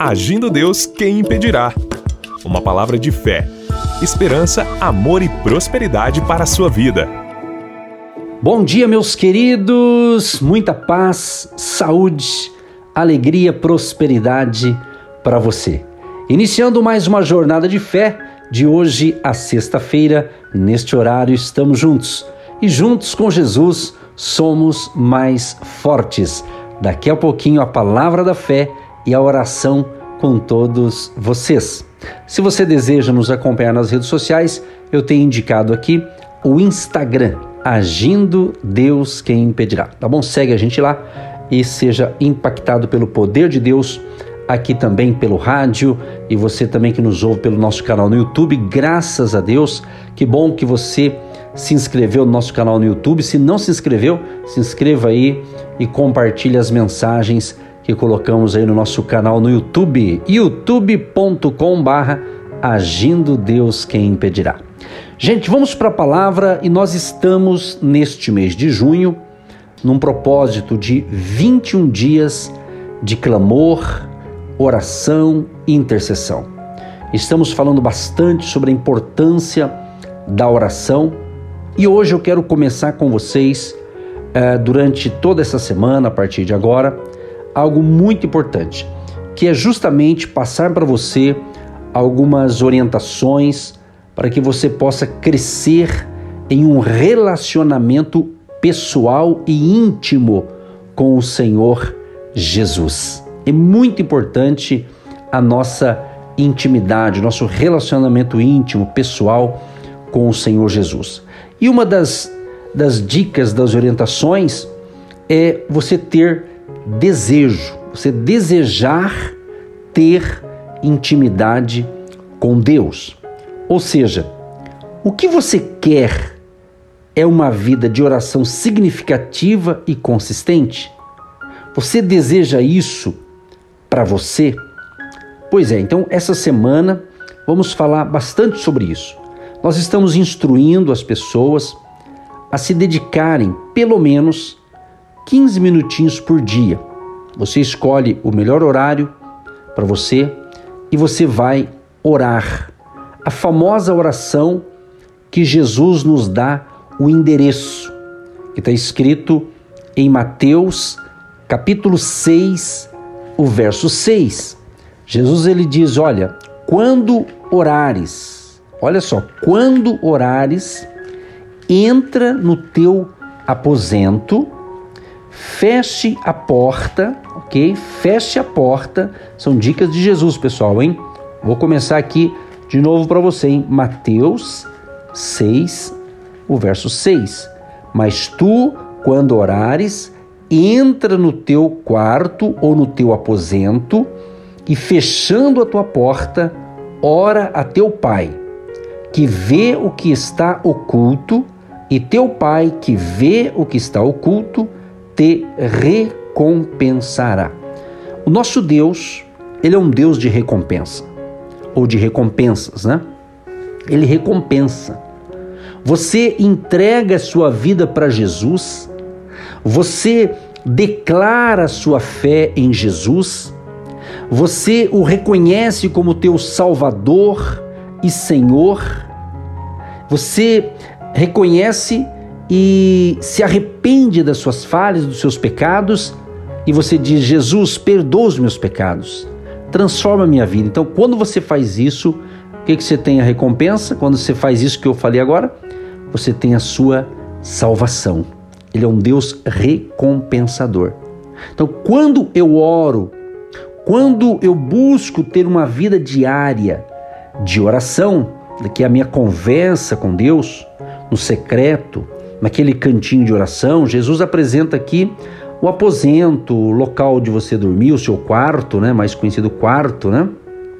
Agindo Deus, quem impedirá? Uma palavra de fé, esperança, amor e prosperidade para a sua vida. Bom dia, meus queridos. Muita paz, saúde, alegria, prosperidade para você. Iniciando mais uma jornada de fé, de hoje a sexta-feira, neste horário estamos juntos. E juntos com Jesus somos mais fortes. Daqui a pouquinho a palavra da fé e a oração com todos vocês. Se você deseja nos acompanhar nas redes sociais, eu tenho indicado aqui o Instagram, Agindo Deus Quem Impedirá. Tá bom? Segue a gente lá e seja impactado pelo poder de Deus aqui também pelo rádio e você também que nos ouve pelo nosso canal no YouTube. Graças a Deus, que bom que você se inscreveu no nosso canal no YouTube. Se não se inscreveu, se inscreva aí e compartilhe as mensagens que colocamos aí no nosso canal no YouTube, youtube.com/barra Agindo Deus Quem Impedirá. Gente, vamos para a palavra e nós estamos neste mês de junho num propósito de 21 dias de clamor, oração e intercessão. Estamos falando bastante sobre a importância da oração e hoje eu quero começar com vocês, eh, durante toda essa semana, a partir de agora, algo muito importante, que é justamente passar para você algumas orientações para que você possa crescer em um relacionamento pessoal e íntimo com o Senhor Jesus. É muito importante a nossa intimidade, nosso relacionamento íntimo, pessoal com o Senhor Jesus. E uma das, das dicas, das orientações é você ter desejo, você desejar ter intimidade com Deus. Ou seja, o que você quer é uma vida de oração significativa e consistente? Você deseja isso para você? Pois é, então essa semana vamos falar bastante sobre isso. Nós estamos instruindo as pessoas a se dedicarem pelo menos 15 minutinhos por dia. Você escolhe o melhor horário para você e você vai orar. A famosa oração que Jesus nos dá o endereço, que está escrito em Mateus capítulo 6, o verso 6. Jesus ele diz: Olha, quando orares, olha só, quando orares, entra no teu aposento, feche a porta, ok? Feche a porta. São dicas de Jesus, pessoal, hein? Vou começar aqui de novo para você, em Mateus 6, o verso 6. Mas tu, quando orares, entra no teu quarto ou no teu aposento e fechando a tua porta, ora a teu pai, que vê o que está oculto, e teu pai, que vê o que está oculto, te recompensará. O nosso Deus, ele é um Deus de recompensa, ou de recompensas, né? Ele recompensa. Você entrega a sua vida para Jesus, você declara sua fé em Jesus? Você o reconhece como teu Salvador e Senhor? Você reconhece e se arrepende das suas falhas, dos seus pecados? E você diz: Jesus, perdoa os meus pecados, transforma a minha vida. Então, quando você faz isso, o que, que você tem a recompensa? Quando você faz isso que eu falei agora, você tem a sua salvação. Ele é um Deus recompensador. Então, quando eu oro, quando eu busco ter uma vida diária de oração, que é a minha conversa com Deus, no secreto, naquele cantinho de oração, Jesus apresenta aqui o aposento, o local onde você dormir, o seu quarto, né, mais conhecido quarto, né?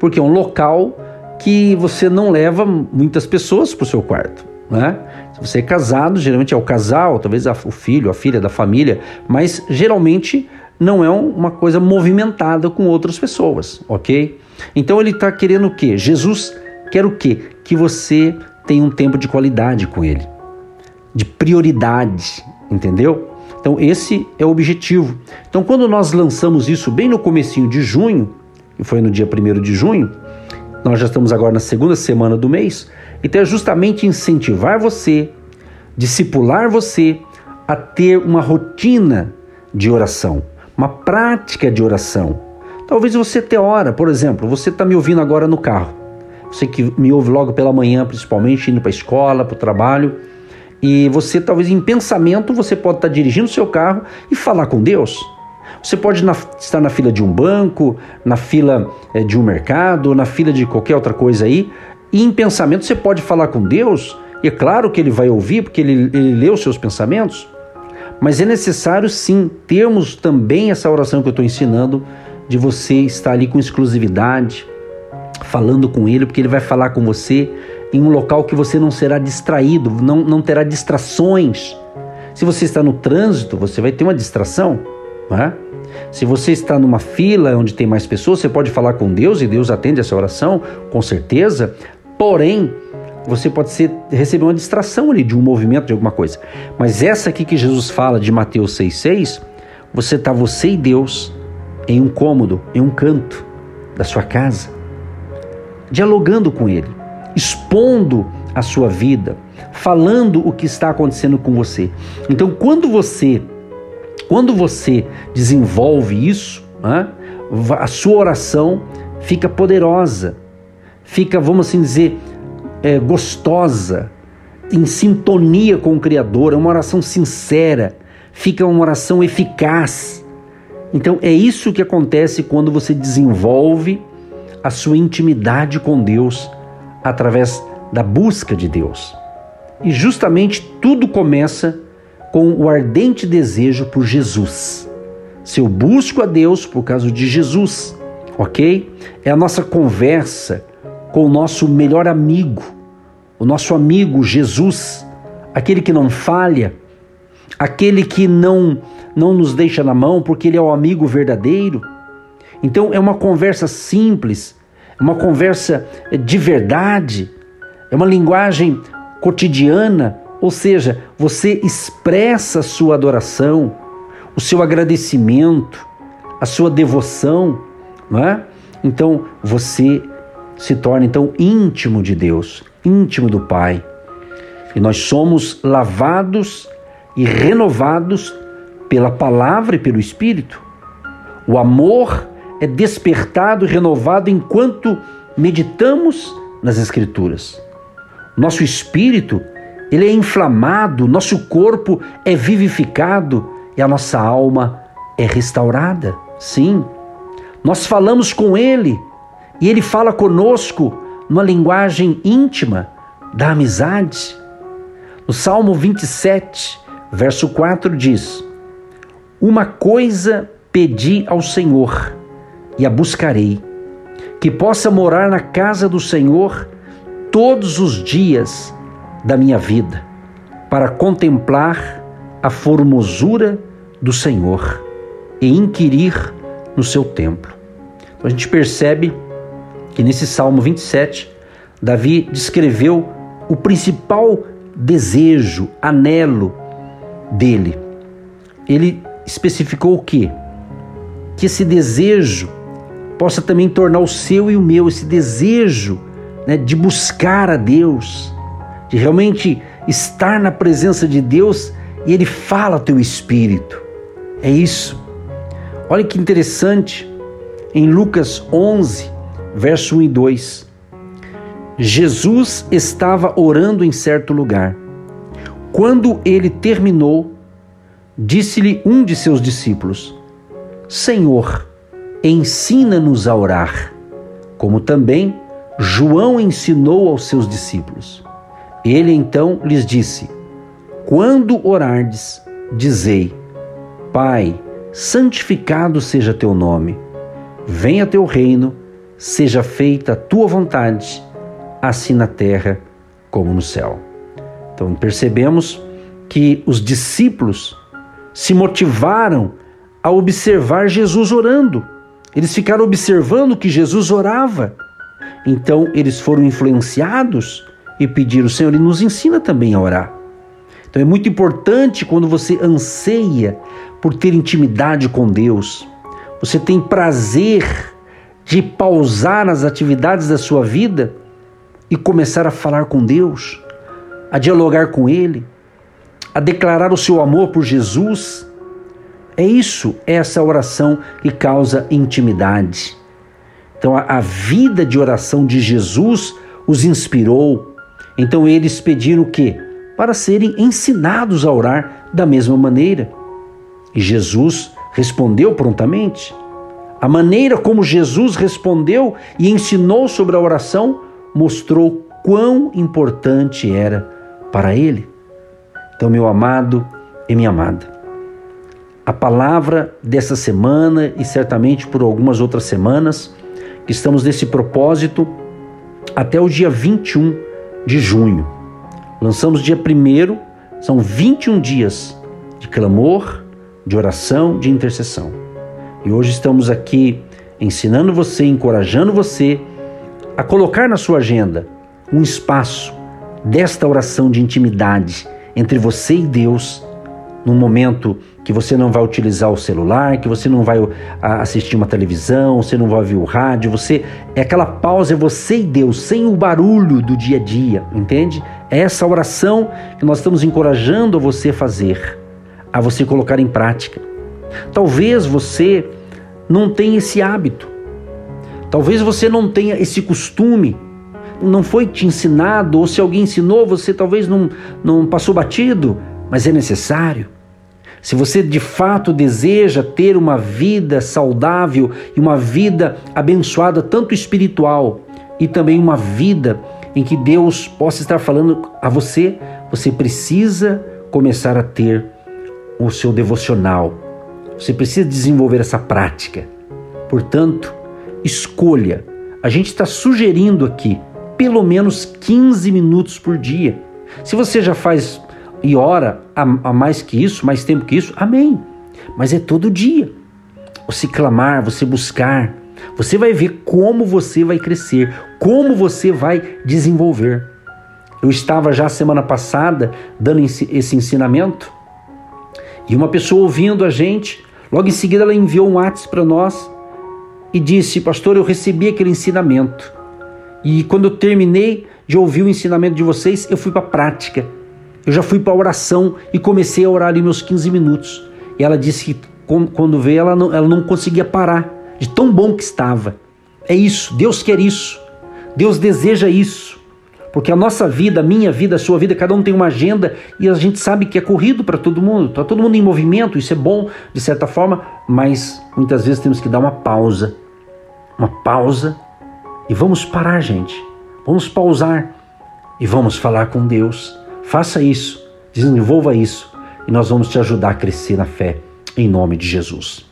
Porque é um local que você não leva muitas pessoas para o seu quarto, né? você é casado, geralmente é o casal, talvez o filho, a filha da família, mas geralmente não é uma coisa movimentada com outras pessoas, ok? Então ele está querendo o quê? Jesus quer o quê? Que você tenha um tempo de qualidade com ele, de prioridade, entendeu? Então esse é o objetivo. Então quando nós lançamos isso bem no comecinho de junho, que foi no dia 1 de junho. Nós já estamos agora na segunda semana do mês. Então é justamente incentivar você, discipular você a ter uma rotina de oração, uma prática de oração. Talvez você tenha hora, por exemplo, você está me ouvindo agora no carro. Você que me ouve logo pela manhã, principalmente indo para a escola, para o trabalho, e você talvez em pensamento você pode estar dirigindo seu carro e falar com Deus. Você pode na, estar na fila de um banco, na fila é, de um mercado, na fila de qualquer outra coisa aí, e em pensamento você pode falar com Deus, e é claro que ele vai ouvir, porque ele, ele lê os seus pensamentos, mas é necessário sim termos também essa oração que eu estou ensinando, de você estar ali com exclusividade, falando com ele, porque ele vai falar com você em um local que você não será distraído, não, não terá distrações. Se você está no trânsito, você vai ter uma distração, não é? Se você está numa fila onde tem mais pessoas, você pode falar com Deus e Deus atende essa oração, com certeza. Porém, você pode ser, receber uma distração ali de um movimento, de alguma coisa. Mas essa aqui que Jesus fala de Mateus 6,6, você está você e Deus em um cômodo, em um canto da sua casa, dialogando com Ele, expondo a sua vida, falando o que está acontecendo com você. Então, quando você quando você desenvolve isso, né, a sua oração fica poderosa, fica, vamos assim dizer, é, gostosa, em sintonia com o Criador, é uma oração sincera, fica uma oração eficaz. Então é isso que acontece quando você desenvolve a sua intimidade com Deus através da busca de Deus. E justamente tudo começa com o ardente desejo por Jesus. Se eu busco a Deus por causa de Jesus, ok? É a nossa conversa com o nosso melhor amigo, o nosso amigo Jesus, aquele que não falha, aquele que não não nos deixa na mão porque ele é o amigo verdadeiro. Então é uma conversa simples, uma conversa de verdade, é uma linguagem cotidiana ou seja, você expressa a sua adoração, o seu agradecimento, a sua devoção, não é? Então você se torna então íntimo de Deus, íntimo do Pai. E nós somos lavados e renovados pela palavra e pelo Espírito. O amor é despertado e renovado enquanto meditamos nas Escrituras. Nosso espírito ele é inflamado, nosso corpo é vivificado e a nossa alma é restaurada. Sim, nós falamos com Ele e Ele fala conosco numa linguagem íntima da amizade. No Salmo 27, verso 4 diz: Uma coisa pedi ao Senhor e a buscarei, que possa morar na casa do Senhor todos os dias da minha vida para contemplar a formosura do Senhor e inquirir no seu templo. Então a gente percebe que nesse Salmo 27, Davi descreveu o principal desejo, anelo dele. Ele especificou o quê? Que esse desejo possa também tornar o seu e o meu, esse desejo né, de buscar a Deus, de realmente estar na presença de Deus e Ele fala ao teu espírito. É isso. Olha que interessante, em Lucas 11, verso 1 e 2. Jesus estava orando em certo lugar. Quando ele terminou, disse-lhe um de seus discípulos: Senhor, ensina-nos a orar, como também João ensinou aos seus discípulos. Ele então lhes disse: Quando orardes, dizei: Pai, santificado seja teu nome, venha teu reino, seja feita a tua vontade, assim na terra como no céu. Então percebemos que os discípulos se motivaram a observar Jesus orando. Eles ficaram observando que Jesus orava. Então eles foram influenciados e pedir o Senhor, e nos ensina também a orar. Então é muito importante quando você anseia por ter intimidade com Deus, você tem prazer de pausar as atividades da sua vida e começar a falar com Deus, a dialogar com Ele, a declarar o seu amor por Jesus. É isso, é essa oração que causa intimidade. Então, a, a vida de oração de Jesus os inspirou. Então, eles pediram o quê? Para serem ensinados a orar da mesma maneira. E Jesus respondeu prontamente. A maneira como Jesus respondeu e ensinou sobre a oração mostrou quão importante era para ele. Então, meu amado e minha amada, a palavra dessa semana e certamente por algumas outras semanas, que estamos nesse propósito até o dia 21 de junho. Lançamos dia 1, são 21 dias de clamor, de oração, de intercessão. E hoje estamos aqui ensinando você, encorajando você a colocar na sua agenda um espaço desta oração de intimidade entre você e Deus, num momento que você não vai utilizar o celular, que você não vai assistir uma televisão, você não vai ouvir o rádio, você é aquela pausa é você e Deus, sem o barulho do dia a dia, entende? É essa oração que nós estamos encorajando você a fazer, a você colocar em prática. Talvez você não tenha esse hábito. Talvez você não tenha esse costume. Não foi te ensinado, ou se alguém ensinou, você talvez não, não passou batido, mas é necessário. Se você de fato deseja ter uma vida saudável e uma vida abençoada, tanto espiritual e também uma vida em que Deus possa estar falando a você, você precisa começar a ter o seu devocional, você precisa desenvolver essa prática. Portanto, escolha. A gente está sugerindo aqui pelo menos 15 minutos por dia. Se você já faz e ora a, mais que isso, mais tempo que isso, amém. Mas é todo dia. Você clamar, você buscar, você vai ver como você vai crescer, como você vai desenvolver. Eu estava já semana passada dando esse ensinamento e uma pessoa ouvindo a gente Logo em seguida, ela enviou um WhatsApp para nós e disse: Pastor, eu recebi aquele ensinamento. E quando eu terminei de ouvir o ensinamento de vocês, eu fui para a prática. Eu já fui para a oração e comecei a orar ali meus 15 minutos. E ela disse que quando veio, ela não, ela não conseguia parar, de tão bom que estava. É isso, Deus quer isso. Deus deseja isso. Porque a nossa vida, a minha vida, a sua vida, cada um tem uma agenda e a gente sabe que é corrido para todo mundo, está todo mundo em movimento, isso é bom de certa forma, mas muitas vezes temos que dar uma pausa. Uma pausa e vamos parar, gente. Vamos pausar e vamos falar com Deus. Faça isso, desenvolva isso e nós vamos te ajudar a crescer na fé, em nome de Jesus.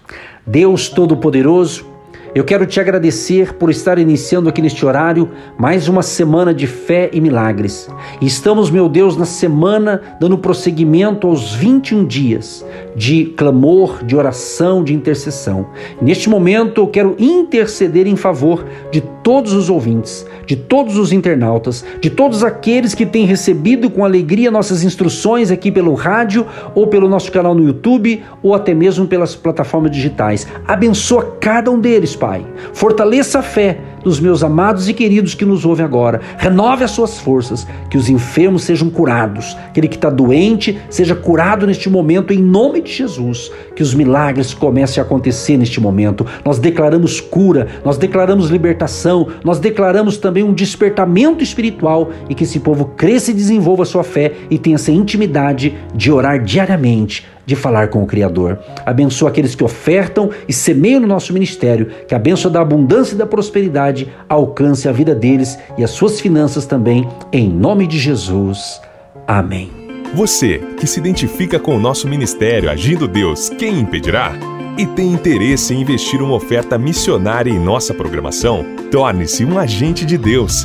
Deus Todo-Poderoso, eu quero te agradecer por estar iniciando aqui neste horário mais uma semana de fé e milagres. Estamos, meu Deus, na semana dando prosseguimento aos 21 dias de clamor, de oração, de intercessão. Neste momento eu quero interceder em favor de todos os ouvintes, de todos os internautas, de todos aqueles que têm recebido com alegria nossas instruções aqui pelo rádio ou pelo nosso canal no YouTube ou até mesmo pelas plataformas digitais. Abençoa cada um deles, Pai. Fortaleça a fé dos meus amados e queridos que nos ouvem agora. Renove as suas forças, que os enfermos sejam curados, aquele que está doente seja curado neste momento, em nome de Jesus. Que os milagres comecem a acontecer neste momento. Nós declaramos cura, nós declaramos libertação, nós declaramos também um despertamento espiritual e que esse povo cresça e desenvolva sua fé e tenha essa intimidade de orar diariamente de falar com o Criador. Abençoa aqueles que ofertam e semeiam no nosso ministério, que a bênção da abundância e da prosperidade alcance a vida deles e as suas finanças também, em nome de Jesus. Amém. Você que se identifica com o nosso ministério Agindo Deus, quem impedirá? E tem interesse em investir uma oferta missionária em nossa programação? Torne-se um agente de Deus